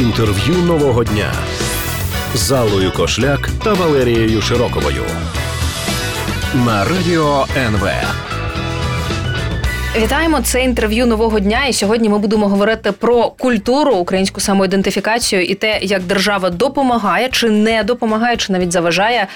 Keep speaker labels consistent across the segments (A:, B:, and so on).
A: Інтерв'ю нового дня з Аллою Кошляк та Валерією Широковою на радіо НВ.
B: Вітаємо це інтерв'ю нового дня. І сьогодні ми будемо говорити про культуру, українську самоідентифікацію і те, як держава допомагає чи не допомагає, чи навіть заважає.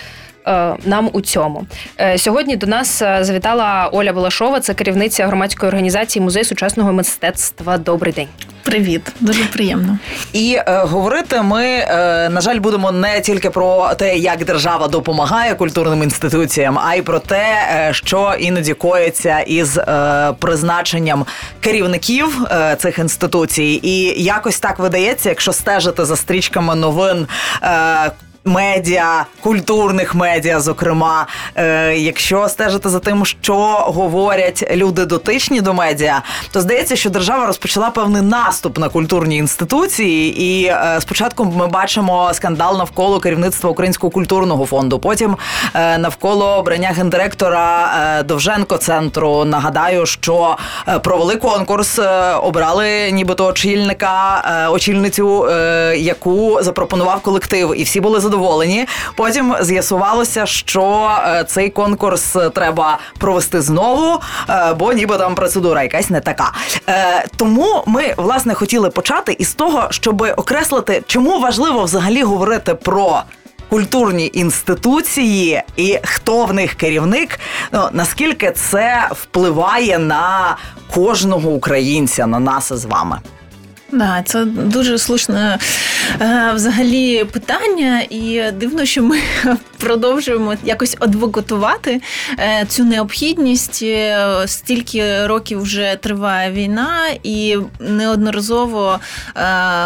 B: е, Нам у цьому Е, сьогодні до нас е, завітала Оля Балашова, це керівниця громадської організації музей сучасного мистецтва. Добрий день.
C: Привіт, дуже приємно.
D: І е, говорити ми, е, на жаль, будемо не тільки про те, як держава допомагає культурним інституціям, а й про те, е, що іноді коїться із е, призначенням керівників е, цих інституцій. І якось так видається, якщо стежити за стрічками новин. Медіа, культурних медіа, зокрема, е, якщо стежити за тим, що говорять люди дотичні до медіа, то здається, що держава розпочала певний наступ на культурні інституції. І е, спочатку ми бачимо скандал навколо керівництва Українського культурного фонду. Потім е, навколо обрання гендиректора е, Довженко центру. Нагадаю, що е, провели конкурс, е, обрали нібито очільника, очільницю, яку запропонував колектив, і всі були задоволені. Потім з'ясувалося, що е, цей конкурс треба провести знову, е, бо ніби там процедура якась не така. Е, Тому ми власне хотіли почати із того, щоб окреслити, чому важливо взагалі говорити про. Культурні інституції і хто в них керівник, ну наскільки це впливає на кожного українця, на нас з вами.
C: Да, це дуже слушне е, взагалі питання, і дивно, що ми продовжуємо якось адвокатувати е, цю необхідність. Е, Стільки років вже триває війна, і неодноразово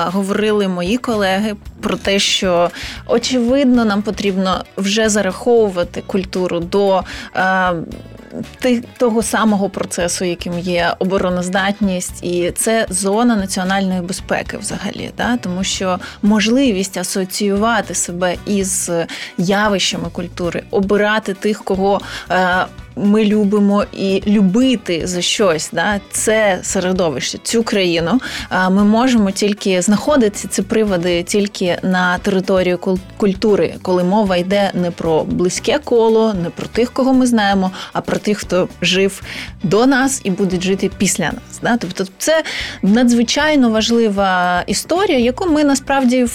C: говорили мої колеги про те, що очевидно нам потрібно вже зараховувати культуру до. Того самого процесу, яким є обороноздатність, і це зона національної безпеки, взагалі, да? тому що можливість асоціювати себе із явищами культури, обирати тих, кого. Е- ми любимо і любити за щось, да, це середовище, цю країну. Ми можемо тільки знаходити ці приводи тільки на території кул- культури, коли мова йде не про близьке коло, не про тих, кого ми знаємо, а про тих, хто жив до нас і буде жити після нас. Да? Тобто, це надзвичайно важлива історія, яку ми насправді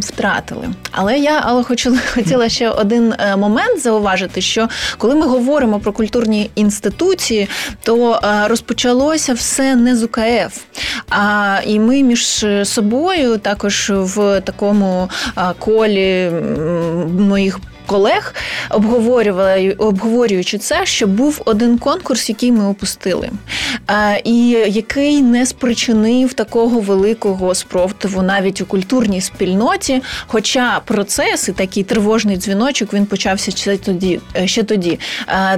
C: втратили. Але я але хочу хотіла ще один е, момент зауважити, що коли ми говоримо про культурні інституції, то е, розпочалося все не з УКФ. А і ми між собою також в такому е, колі моїх. Колег обговорювали обговорюючи це, що був один конкурс, який ми опустили, і який не спричинив такого великого спротиву навіть у культурній спільноті. Хоча процес і такий тривожний дзвіночок він почався ще тоді. е, Ще тоді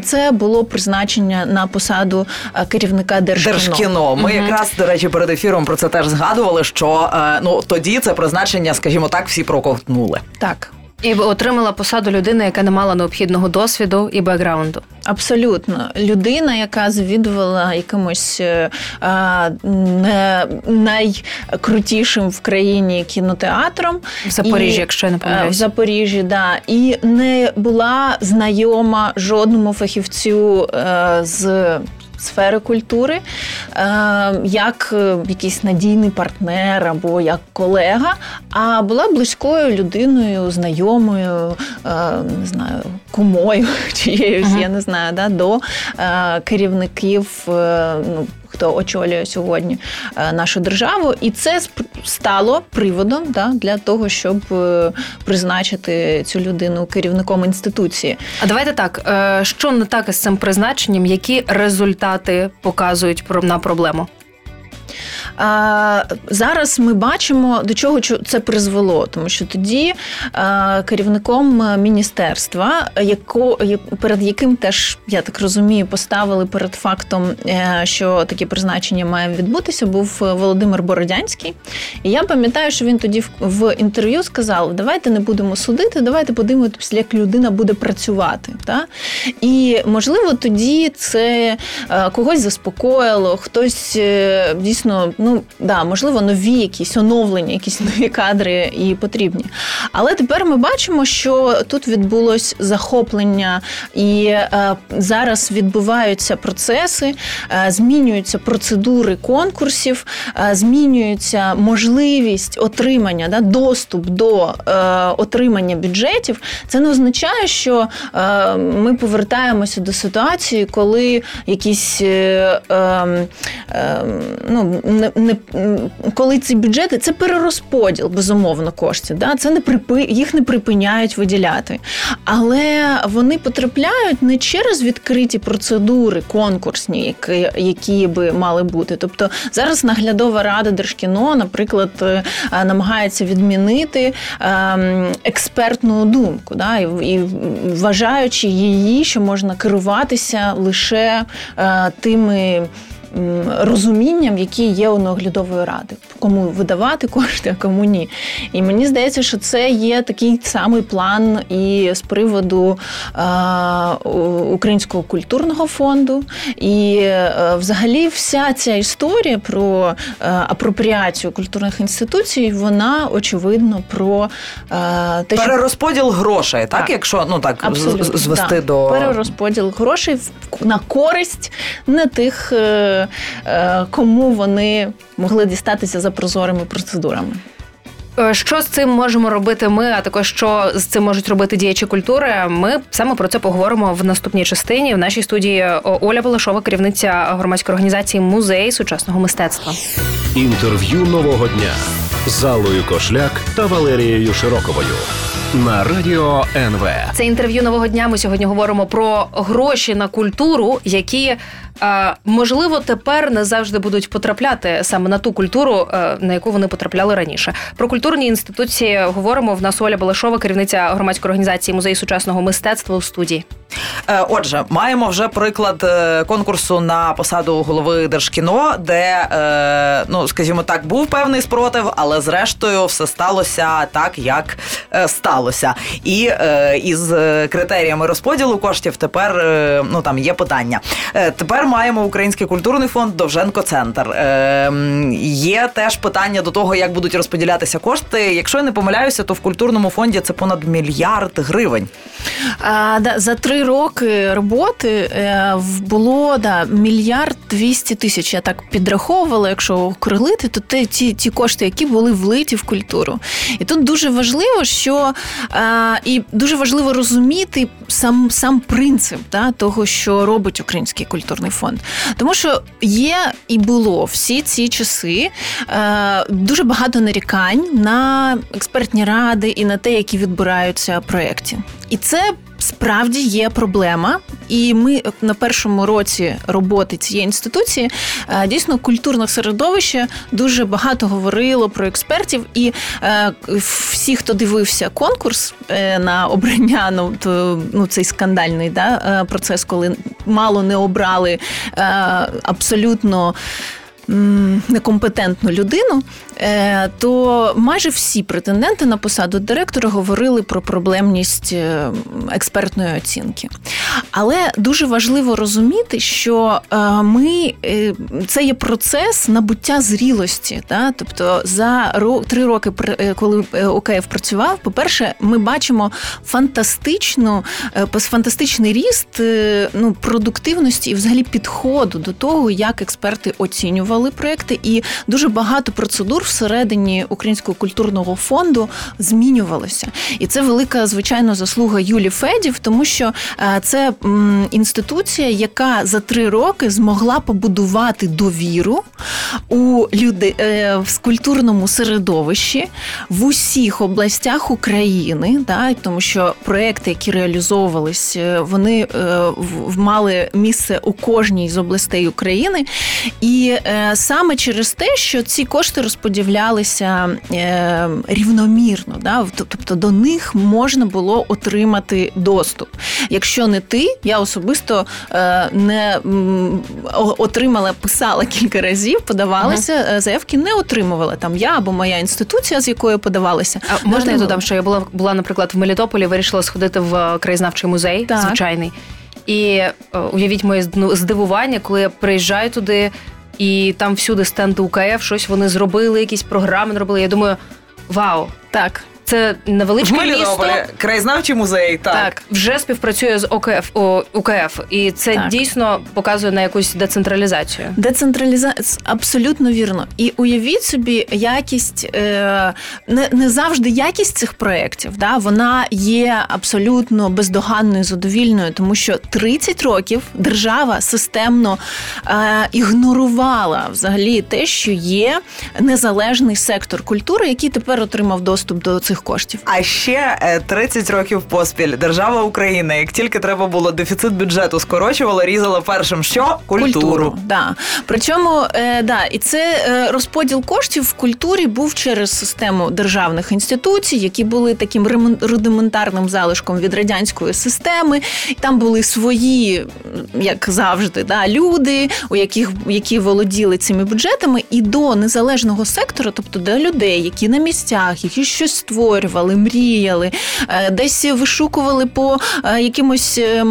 C: це було призначення на посаду е, керівника держкіно.
D: Держкіно. Ми якраз до речі перед ефіром про це теж згадували. Що е, ну тоді це призначення, скажімо так, всі проковтнули.
C: Так.
B: І отримала посаду людини, яка не мала необхідного досвіду і бекграунду.
C: Абсолютно, людина, яка завідувала якимось е, а, не найкрутішим в країні кінотеатром
B: В Запоріжжі,
C: І,
B: якщо я не
C: е,
B: помиляюсь.
C: в Запоріжжі, да, і не була знайома жодному фахівцю е, з. Сфери культури, е, як е, якийсь надійний партнер або як колега, а була близькою людиною, знайомою, е, не знаю, кумою чиєюсь,
B: Мгм.
C: я не знаю, да, до керівників, ну, хто очолює сьогодні е, нашу державу. І це стало приводом да, для того, щоб е, призначити цю людину керівником інституції.
B: А давайте так, е, що не так із цим призначенням, які результати показують на проблему?
C: Зараз ми бачимо, до чого це призвело, тому що тоді керівником міністерства, яко, перед яким теж, я так розумію, поставили перед фактом, е, що таке призначення має відбутися, був Володимир Бородянський. І я пам'ятаю, що він тоді в, інтерв'ю сказав: давайте не будемо судити, давайте подивимося, як людина буде працювати. Та? І можливо тоді це е, когось заспокоїло, хтось е, дійсно ну да, можливо, нові якісь оновлення, якісь нові кадри і потрібні. Але тепер ми бачимо, що тут відбулось захоплення, і е, зараз відбуваються процеси, е, змінюються процедури конкурсів, е, змінюється можливість отримання, да, доступ до е, отримання бюджетів. Це не означає, що е, ми повертаємося до ситуації, коли якісь е, е, е, ну, не, не, коли ці бюджети це перерозподіл, безумовно, коштів. Да? Це не припи, їх не припиняють виділяти. Але вони потрапляють не через відкриті процедури конкурсні, які, які би мали бути. Тобто зараз наглядова рада Держкіно, наприклад, е, намагається відмінити ем, експертну думку, да? і, і вважаючи її, що можна керуватися лише е, тими розумінням, які є у наглядової ради, кому видавати кошти, а кому ні. І мені здається, що це є такий самий план і з приводу е, Українського культурного фонду. І е, взагалі вся ця історія про е, апропріацію культурних інституцій, вона очевидно про
D: е, те, що... перерозподіл грошей, так, так якщо ну так Абсолютно, звести
C: так.
D: до
C: перерозподіл грошей на користь не тих. Е, Е, кому вони могли дістатися за прозорими процедурами.
B: Е, що з цим можемо робити ми, а також що з цим можуть робити діячі культури? Ми саме про це поговоримо в наступній частині. В нашій студії Оля Волошова, керівниця громадської організації Музей сучасного мистецтва.
A: Інтерв'ю нового дня з Аллою Кошляк та Валерією Широковою на радіо НВ.
B: Це інтерв'ю нового дня. Ми сьогодні говоримо про гроші на культуру, які е, можливо тепер не завжди будуть потрапляти саме на ту культуру, е, на яку вони потрапляли раніше. Про культурні інституції говоримо в нас Оля Балашова, керівниця громадської організації музею сучасного мистецтва у студії.
D: Е, отже, маємо вже приклад конкурсу на посаду голови держкіно, де ну скажімо так, був певний спротив, але зрештою все сталося так, як сталося. І е, із е, критеріями розподілу коштів тепер е, ну там є питання. Е, тепер маємо Український культурний фонд Довженко Центр. Е, Є теж питання до того, як будуть розподілятися кошти. Якщо я не помиляюся, то в культурному фонді це понад мільярд гривень.
C: А, да, За три роки роботи е, було да, мільярд двісті тисяч. Я так підраховувала, якщо округлити, то те, ті, ті кошти, які були влиті в культуру. І тут дуже важливо, що а, І дуже важливо розуміти сам сам принцип да, того, що робить Український культурний фонд. Тому що є і було всі ці часи а, дуже багато нарікань на експертні ради і на те, які відбираються проєкті. І це справді є проблема, і ми на першому році роботи цієї інституції е, дійсно культурне середовище дуже багато говорило про експертів, і е, всі, хто дивився конкурс е, на обрання, ну то ну цей скандальний да, процес, коли мало не обрали абсолютно некомпетентну людину, е, то майже всі претенденти на посаду директора говорили про проблемність е, експертної оцінки. Але дуже важливо розуміти, що е, ми це є процес набуття зрілості. Да? Тобто за три роки, коли ОКФ працював, по-перше, ми бачимо фантастичну, фантастичний ріст ну, продуктивності і взагалі підходу до того, як експерти оцінювали створювали проекти, і дуже багато процедур всередині Українського культурного фонду змінювалося. І це велика, звичайно, заслуга Юлі Федів, тому що е, це інституція, яка за три роки змогла побудувати довіру у люди е, в культурному середовищі в усіх областях України, да, тому що проекти, які реалізовувалися, е, вони мали місце у кожній з областей України. І саме через те, що ці кошти розподілялися е, рівномірно, да? тобто до них можна було отримати доступ. Якщо не ти, я особисто е, не отримала, писала кілька разів, подавалася ага. Е, заявки, не отримувала там я або моя інституція, з якою подавалася.
B: А можна я додам, що я була була, наприклад, в Мелітополі, вирішила сходити в краєзнавчий музей, так. звичайний. І уявіть моє здивування, коли я приїжджаю туди і там всюди стенди УКФ, щось вони зробили, якісь програми робили. Я думаю, вау,
C: Так.
B: Це невеличке
D: В
B: місто.
D: Мелітополі краєзнавчий музей. Так.
B: Так, вже співпрацює з ОКФ о, УКФ, і це
C: Так.
B: дійсно показує на якусь децентралізацію.
C: Децентралізація абсолютно вірно. І уявіть собі, якість е, не, не завжди якість цих проєктів, да, вона є абсолютно бездоганною, задовільною, тому що 30 років держава системно е, ігнорувала взагалі те, що є незалежний сектор культури, який тепер отримав доступ до цих коштів.
D: А ще е, 30 років поспіль держава України, як тільки треба було дефіцит бюджету скорочувала, різала першим що культуру.
C: Да. Причому, е, да, і це е, розподіл коштів в культурі був через систему державних інституцій, які були таким рудиментарним залишком від радянської системи. Там були свої, як завжди, да, люди, у яких які володіли цими бюджетами, і до незалежного сектору, тобто до людей, які на місцях, які щось створювали, мріяли, е, десь вишукували по е, якимось е,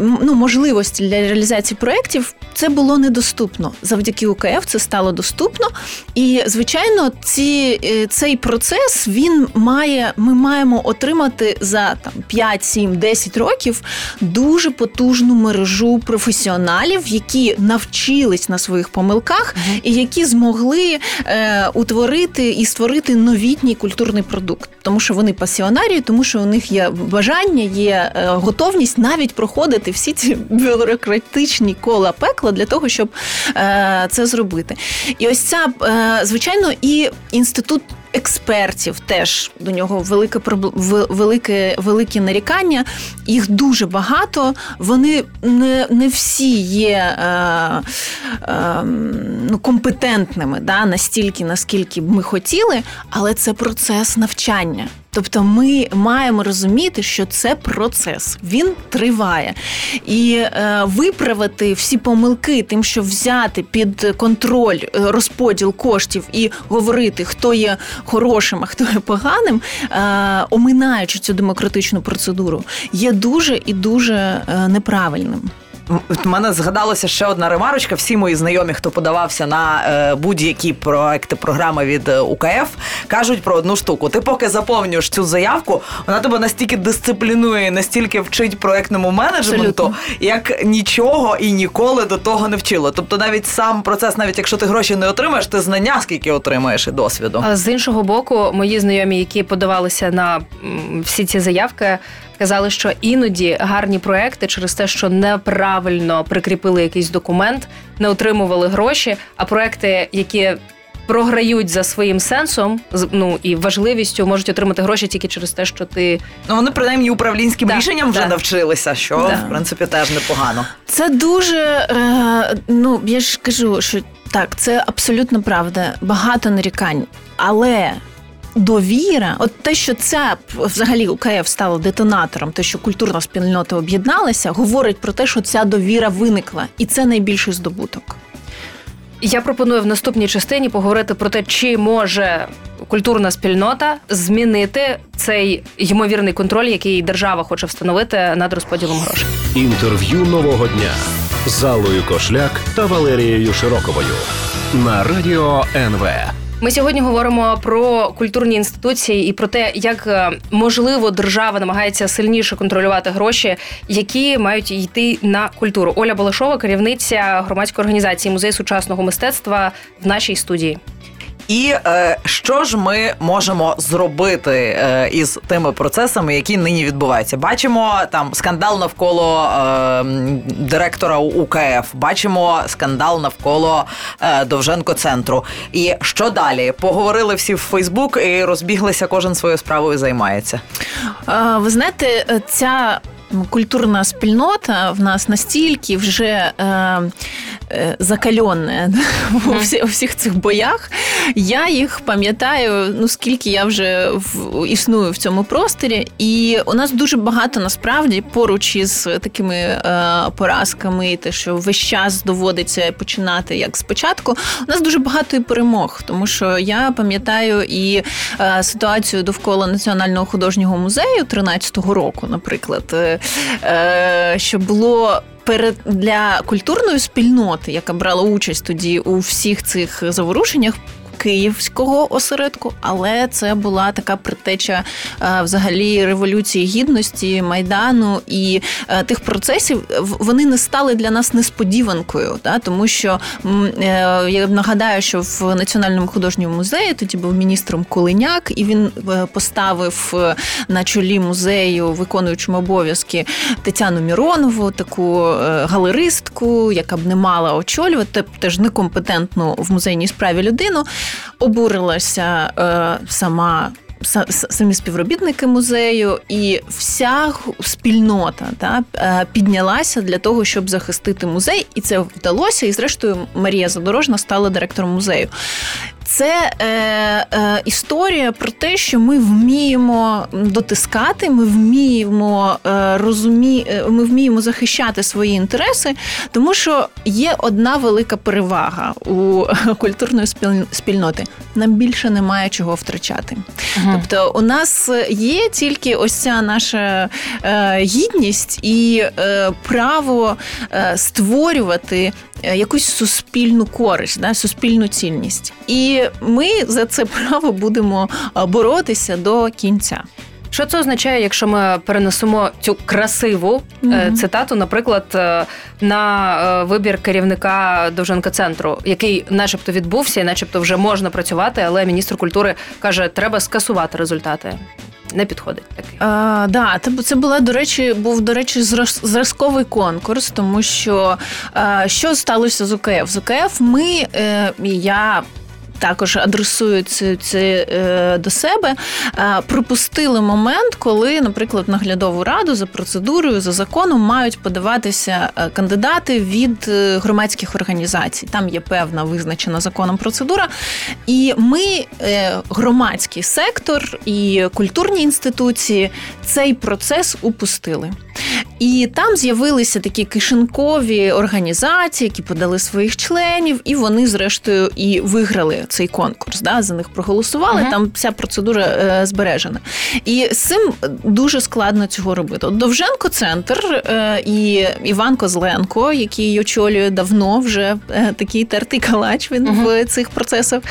C: ну, можливості для реалізації проєктів, це було недоступно. Завдяки УКФ це стало доступно. І, звичайно, ці, цей процес він має, ми маємо отримати за там 5, 7, 10 років дуже потужну мережу професіоналів, які навчились на своїх помилках і які змогли е, утворити і створити новітній культурний продукт, тому що вони пасіонарії, тому що у них є бажання, є е, готовність навіть проходити всі ці бюрократичні кола пекла для того, щоб е, це зробити. І ось ця, е, звичайно, і інститут. Експертів теж до нього велике велике, великі нарікання. Їх дуже багато. Вони не, не всі є е, е, ну, компетентними да, настільки, наскільки б ми хотіли, але це процес навчання. Тобто ми маємо розуміти, що це процес, він триває. І е, виправити всі помилки, тим, що взяти під контроль е, розподіл коштів і говорити, хто є хорошим, а хто є поганим, е, оминаючи цю демократичну процедуру, є дуже і дуже е, неправильним.
D: В мене згадалося ще одна ремарочка. Всі мої знайомі, хто подавався на е, будь-які проекти програми від е, УКФ, кажуть про одну штуку. Ти поки заповнюєш цю заявку, вона тебе настільки дисциплінує, настільки вчить проектному менеджменту,
C: Абсолютно.
D: як нічого і ніколи до того не вчило. Тобто, навіть сам процес, навіть якщо ти гроші не отримаєш, ти знання скільки отримаєш і досвіду.
B: А з іншого боку, мої знайомі, які подавалися на всі ці заявки, казали, що іноді гарні проекти через те, що неправильно прикріпили якийсь документ, не отримували гроші, а проекти, які програють за своїм сенсом, з- ну і важливістю, можуть отримати гроші тільки через те, що ти
D: Ну вони принаймні управлінським
B: Да,
D: рішенням вже
B: да.
D: навчилися, що
C: Да.
D: в принципі теж непогано.
C: Це дуже е, ну я ж кажу, що так, це абсолютно правда. Багато нарікань, але. Довіра, от те, що ця взагалі УКФ стала детонатором, те, що культурна спільнота об'єдналася, говорить про те, що ця довіра виникла, і це найбільший здобуток.
B: Я пропоную в наступній частині поговорити про те, чи може культурна спільнота змінити цей ймовірний контроль, який держава хоче встановити над розподілом грошей.
A: Інтерв'ю нового дня з Аллою Кошляк та Валерією Широковою на радіо НВ.
B: Ми сьогодні говоримо про культурні інституції і про те, як е, можливо держава намагається сильніше контролювати гроші, які мають йти на культуру. Оля Балашова, керівниця громадської організації музей сучасного мистецтва в нашій студії.
D: І е, що ж ми можемо зробити е, із тими процесами, які нині відбуваються? Бачимо там скандал навколо е, директора УКФ, бачимо скандал навколо е, Довженко центру. І що далі? Поговорили всі в Фейсбук і розбіглися, кожен своєю справою займається.
C: Е, Ви знаєте, е, ця культурна спільнота в нас настільки вже е, е, закальонна у, всі, у всіх цих боях. Я їх пам'ятаю, ну скільки я вже в, існую в цьому просторі, і у нас дуже багато насправді поруч із такими е, поразками, те, що весь час доводиться починати як спочатку. У нас дуже багато і перемог, тому що я пам'ятаю і е, ситуацію довкола Національного художнього музею 13-го року, наприклад, е, е, що було. Перед для культурної спільноти, яка брала участь тоді у всіх цих заворушеннях, київського осередку, але це була така притеча е, взагалі революції гідності, майдану і е, тих процесів. Вони не стали для нас несподіванкою, да, тому що е, я нагадаю, що в національному художньому музеї тоді був міністром Колиняк, і він поставив на чолі музею, виконуючим обов'язки Тетяну Міронову, таку галеристку, яка б не мала очолювати, теж некомпетентну в музейній справі людину обурилася е, сама. Самі співробітники музею і вся спільнота та, е, піднялася для того, щоб захистити музей, і це вдалося. І, зрештою, Марія Задорожна стала директором музею. Це е, е, історія про те, що ми вміємо дотискати, ми вміємо е, розумі... Е, ми вміємо захищати свої інтереси, тому що є одна велика перевага у культурної спільноти. Нам більше немає чого втрачати. Угу. Тобто, у нас є тільки ось ця наша е, гідність і е, право е, створювати якусь суспільну користь, да, суспільну цінність. І ми за це право будемо е, боротися до кінця.
B: Що це означає, якщо ми перенесемо цю красиву mm-hmm. цитату, наприклад, на вибір керівника Довженка центру, який, начебто, відбувся, і начебто вже можна працювати, але міністр культури каже, треба скасувати результати не підходить такий.
C: А, да, це була до речі, був до речі, зразковий конкурс, тому що а, що сталося з УКФ? З УКФ ми е, я також адресують це, це е, до себе, е, пропустили момент, коли, наприклад, наглядову раду за процедурою, за законом мають подаватися е, кандидати від е, громадських організацій. Там є певна визначена законом процедура. І ми, е, громадський сектор і культурні інституції, цей процес упустили. І там з'явилися такі кишенкові організації, які подали своїх членів, і вони, зрештою, і виграли цей конкурс. Да, За них проголосували. uh Там вся процедура е, збережена. І з цим дуже складно цього робити. От Довженко центр е, і Іван Козленко, який очолює давно вже е, такий тертий калач. Він uh в цих процесах.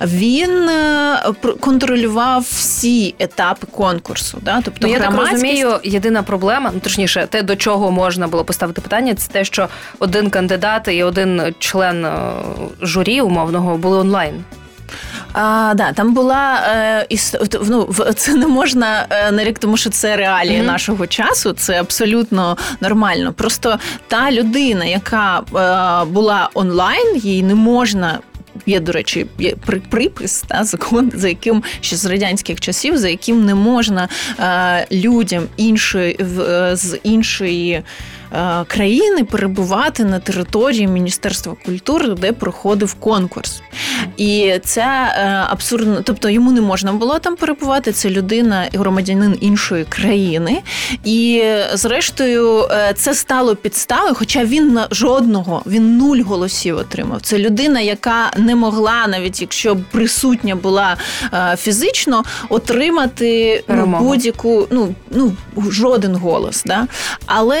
C: Він е, контролював всі етапи конкурсу. Да?
B: Тобто, ну, я так розумію, єдина проблема, ну точніше, те, до чого можна було поставити питання, це те, що один кандидат і один член е, журі умовного були онлайн.
C: А, да, Там була е, іс... ну, це не можна е, нарік, тому що це реалії mm-hmm. нашого часу. Це абсолютно нормально. Просто та людина, яка е, була онлайн, їй не можна. Є, до речі, є припис та закон, за яким ще з радянських часів, за яким не можна е, людям іншої е, з іншої. Е, країни перебувати на території Міністерства культури, де проходив конкурс. І це е, абсурдно, тобто йому не можна було там перебувати. Це людина і громадянин іншої країни. І зрештою, е, це стало підставою, хоча він на жодного, він нуль голосів отримав. Це людина, яка не могла, навіть якщо присутня була фізично, отримати ну, будь-яку, ну ну жоден голос. Да? Але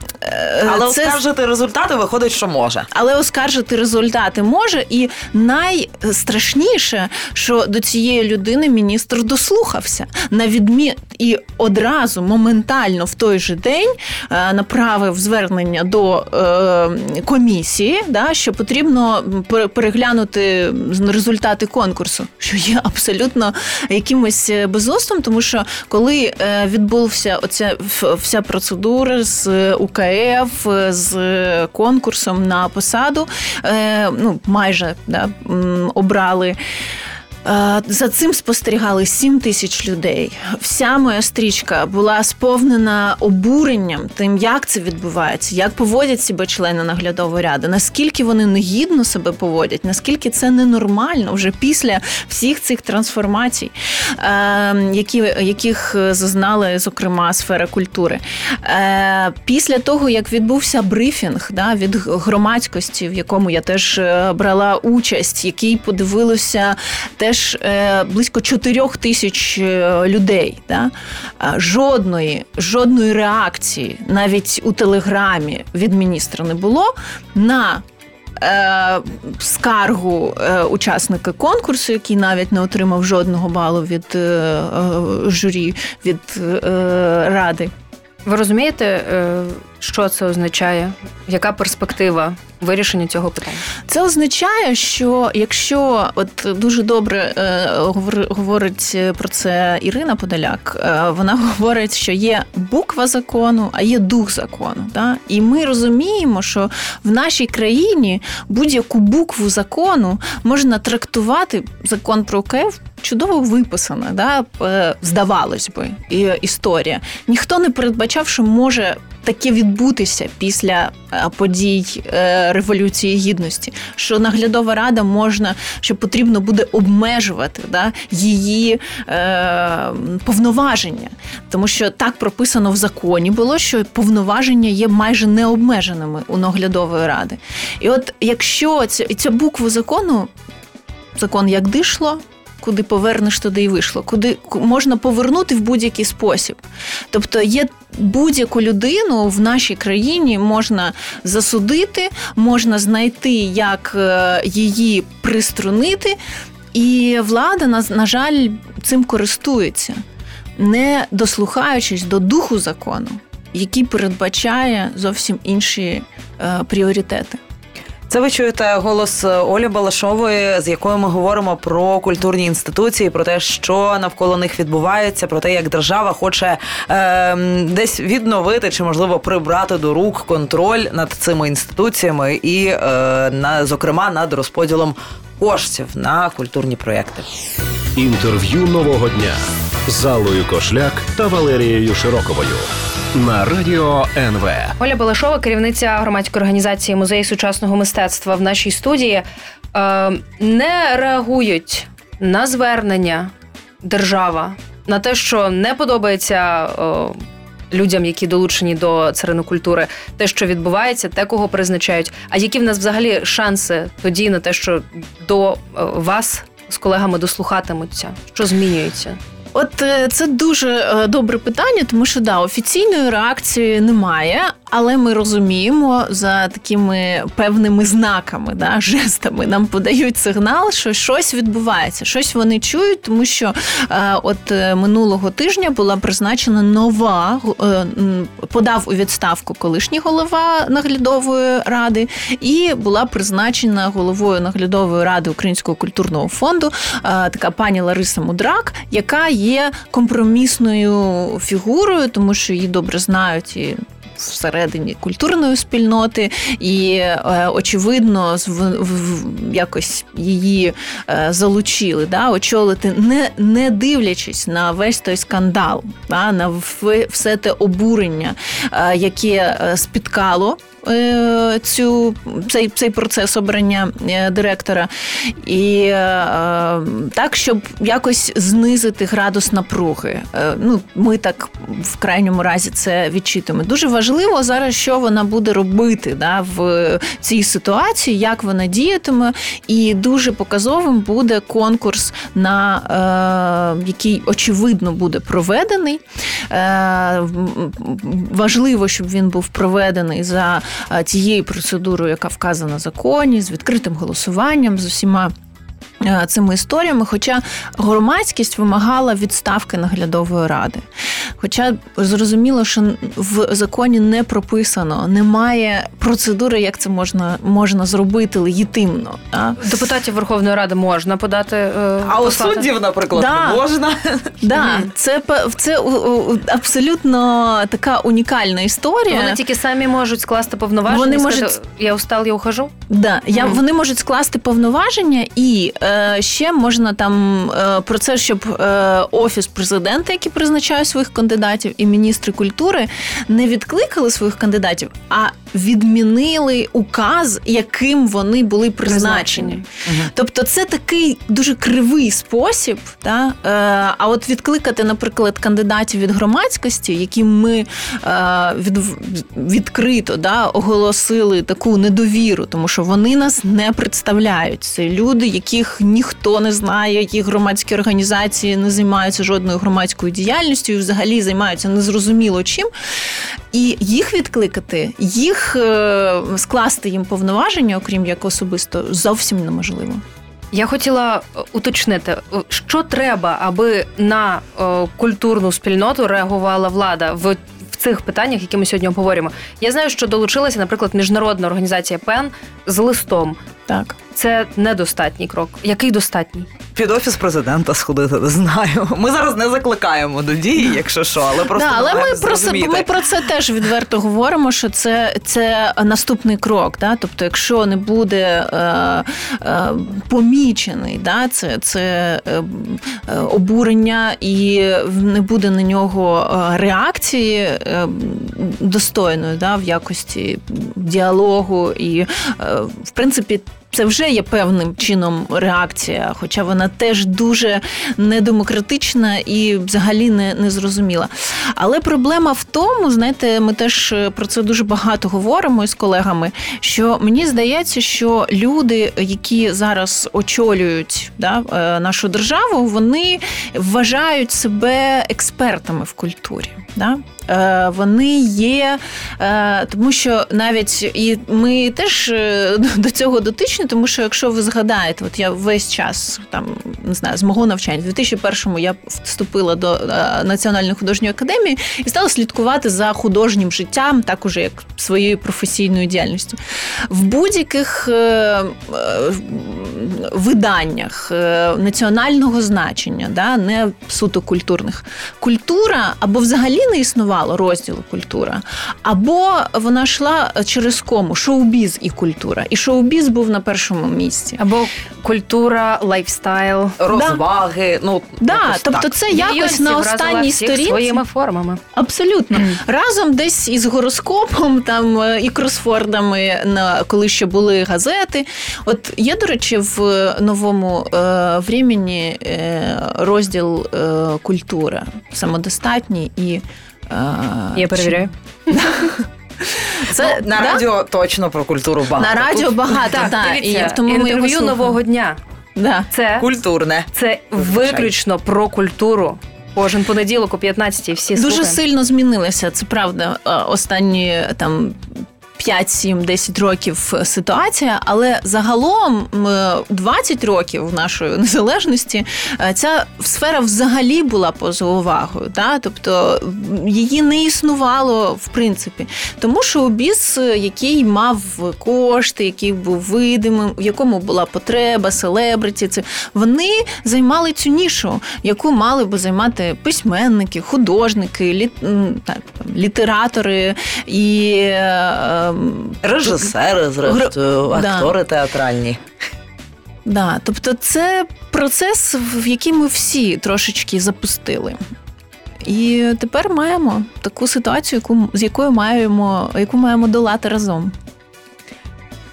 D: але це... оскаржити результати виходить, що може.
C: Але оскаржити результати може, і найстрашніше, що до цієї людини міністр дослухався на відмі і одразу моментально в той же день е, направив звернення до е, комісії, да, що потрібно переглянути результати конкурсу, що є абсолютно якимось безостом, тому що коли відбувся оця вся процедура з УК. МВФ з конкурсом на посаду. Е, ну, майже да, обрали. Е, за цим спостерігали 7 тисяч людей. Вся моя стрічка була сповнена обуренням тим, як це відбувається, як поводять себе члени наглядової ради, наскільки вони негідно себе поводять, наскільки це ненормально вже після всіх цих трансформацій, е, які, яких зазнали, зокрема, сфера культури. Е, після того, як відбувся брифінг да, від громадськості, в якому я теж брала участь, який подивилося те теж е, близько 4 тисяч е, людей. Да? Жодної, жодної реакції навіть у телеграмі від міністра не було на. Скаргу учасника конкурсу, який навіть не отримав жодного балу від журі від ради.
B: Ви розумієте, е, що це означає? Яка перспектива вирішення цього питання?
C: Це означає, що якщо от дуже добре е, говорить про це Ірина Подоляк, е, вона говорить, що є буква закону, а є дух закону. Да? І ми розуміємо, що в нашій країні будь-яку букву закону можна трактувати закон про КФ чудово виписана, да, е, здавалось би, історія. Ніхто не передбачав, що може таке відбутися після е, подій е, Революції Гідності, що наглядова рада можна, що потрібно буде обмежувати да, її е, повноваження, тому що так прописано в законі було, що повноваження є майже необмеженими у наглядової ради. І от якщо ця, ця буква закону, закон як дишло куди повернеш, туди і вийшло, куди можна повернути в будь-який спосіб. Тобто є будь-яку людину в нашій країні можна засудити, можна знайти, як е, її приструнити, і влада, на жаль, цим користується, не дослухаючись до духу закону, який передбачає зовсім інші е, пріоритети.
D: Це ви чуєте голос Олі Балашової, з якою ми говоримо про культурні інституції, про те, що навколо них відбувається, про те, як держава хоче е, десь відновити чи можливо прибрати до рук контроль над цими інституціями, і е, на зокрема над розподілом коштів на культурні проєкти.
A: Інтерв'ю нового дня з Аллою Кошляк та Валерією Широковою на радіо НВ.
B: Оля Балашова, керівниця громадської організації музею сучасного мистецтва в нашій студії, е, не реагують на звернення держава на те, що не подобається. Е, людям, які долучені до царину культури, те, що відбувається, те, кого призначають. А які в нас взагалі шанси тоді на те, що до е, вас з колегами дослухатимуться, що змінюється?
C: От е, це дуже е, добре питання, тому що да, офіційної реакції немає, але ми розуміємо за такими певними знаками, да, жестами. Нам подають сигнал, що щось відбувається, щось вони чують, тому що е, от минулого тижня була призначена нова, подав у відставку колишній голова наглядової ради, і була призначена головою наглядової ради Українського культурного фонду така пані Лариса Мудрак, яка є компромісною фігурою, тому що її добре знають і. Всередині культурної спільноти, і е, очевидно, якось її е, залучили, да, очолити, не не дивлячись на весь той скандал, да, на все те обурення, е, яке спіткало цю цей цей процес обрання директора, і так, щоб якось знизити градус напруги. Ну, Ми так в крайньому разі це відчитуємо. Дуже важливо зараз, що вона буде робити да, в цій ситуації, як вона діятиме, і дуже показовим буде конкурс, на який очевидно буде проведений. Важливо, щоб він був проведений за тією процедурою, яка вказана в законі, з відкритим голосуванням з усіма. Е, цими історіями, хоча громадськість вимагала відставки наглядової ради. Хоча зрозуміло, що в законі не прописано, немає процедури, як це можна можна зробити легітимно. А?
B: Депутатів Верховної Ради можна подати. Е,
D: а у суддів, наприклад,
C: да.
D: не можна.
C: Да. Це це абсолютно така унікальна історія.
B: Вони тільки самі можуть скласти повноваження. Вони можуть... Я устал, я ухожу.
C: Да. Я, Вони можуть скласти повноваження і. Е, Е, ще можна там е, про це, щоб е, офіс президента, який призначає своїх кандидатів, і міністри культури не відкликали своїх кандидатів, а відмінили указ, яким вони були призначені. Угу. Тобто, це такий дуже кривий спосіб. Та? А от відкликати, наприклад, кандидатів від громадськості, які ми від, відкрито да, оголосили таку недовіру, тому що вони нас не представляють. Це люди, яких ніхто не знає, їх громадські організації не займаються жодною громадською діяльністю і взагалі займаються незрозуміло чим. І їх відкликати, їх е, скласти їм повноваження, окрім як особисто, зовсім неможливо.
B: Я хотіла е, уточнити, е, що треба, аби на культурну спільноту реагувала влада. В цих питаннях, які ми сьогодні обговорюємо, я знаю, що долучилася, наприклад, міжнародна організація ПЕН з листом.
C: Так,
B: це недостатній крок. Який достатній?
D: Під офіс президента сходити, не знаю. Ми зараз не закликаємо до дії, якщо що, але просто
C: да, але ми про це ми про це теж відверто говоримо. Що це це наступний крок. Да? Тобто, якщо не буде е, е, помічений, да, це це е, е, обурення і не буде на нього е, реакції е, достойної да, в якості діалогу і е, в принципі це вже є певним чином реакція, хоча вона теж дуже недемократична і взагалі не, не зрозуміла. Але проблема в тому, знаєте, ми теж про це дуже багато говоримо із колегами. Що мені здається, що люди, які зараз очолюють да, е, нашу державу, вони вважають себе експертами в культурі. Да? Е, вони є, е, тому що навіть і ми теж до цього дотичні, тому що якщо ви згадаєте, от я весь час там не знаю з мого навчання, в 2001-му я вступила до Національної художньої академії і стала слідкувати за художнім життям, так уже як своєю професійною діяльністю. В будь-яких виданнях національного значення, да, не суто культурних, культура або взагалі не існувало розділу культура, або вона йшла через кому шоу-біз і культура. І шоу-біз був на першому місці.
B: Або культура, лайфстайл,
D: розваги. Да. Ну
C: да, тобто так. це якось на останній сторінці
B: своїми формами.
C: Абсолютно mm. разом десь із гороскопом, там і кросвордами на коли ще були газети. От є, до речі, в новому е, времені е, розділ е, культура самодостатній і
B: я перевіряю.
D: Це ну, на да? радіо точно про культуру багато.
C: На радіо багато, так.
B: Да. Дивіться, і тому інтерв'ю нового дня.
C: Да.
B: Це
D: культурне.
B: Це виключно про культуру. Кожен понеділок о 15-й всі
C: дуже
B: слухаємо.
C: сильно змінилися. Це правда. Останні там 5-7-10 років ситуація, але загалом 20 років нашої незалежності е, ця сфера взагалі була поза увагою. Та? Тобто її не існувало в принципі. Тому що обіз, який мав кошти, який був видимим, в якому була потреба, селебриті, це вони займали цю нішу, яку мали би займати письменники, художники, лі... так, літератори і е,
D: режисери, зрештою, Гр... актори да. театральні.
C: Да, тобто це процес, в який ми всі трошечки запустили. І тепер маємо таку ситуацію, яку з якою маємо, яку маємо долати разом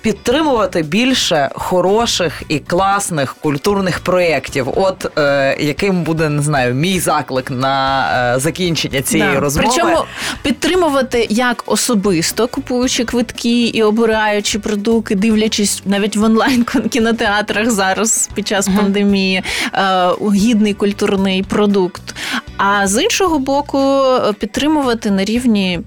D: підтримувати більше хороших і класних культурних проєктів. От е, яким буде не знаю, мій заклик на е, закінчення цієї да. розмови.
C: Причому підтримувати як особисто, купуючи квитки і обираючи продукти, дивлячись навіть в онлайн кінотеатрах зараз під час uh-huh. пандемії, е, гідний культурний продукт. А з іншого боку, підтримувати на рівні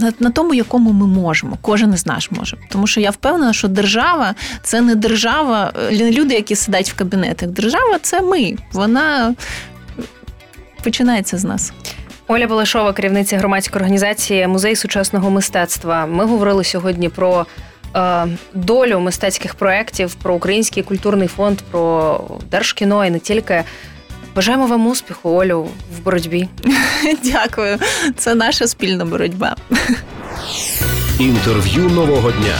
C: на, на тому, якому ми можемо. Кожен із нас може. Тому що я впевнена, що держава це не держава, не люди, які сидять в кабінетах. Держава це ми. Вона починається з нас.
B: Оля Балашова, керівниця громадської організації Музей сучасного мистецтва. Ми говорили сьогодні про е, долю мистецьких проєктів, про український культурний фонд, про держкіно і не тільки. Бажаємо вам успіху, Олю, в боротьбі.
C: Дякую. Це наша спільна боротьба.
A: Інтерв'ю нового дня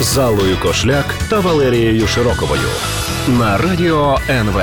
A: з Аллою Кошляк та Валерією Широковою на радіо НВ.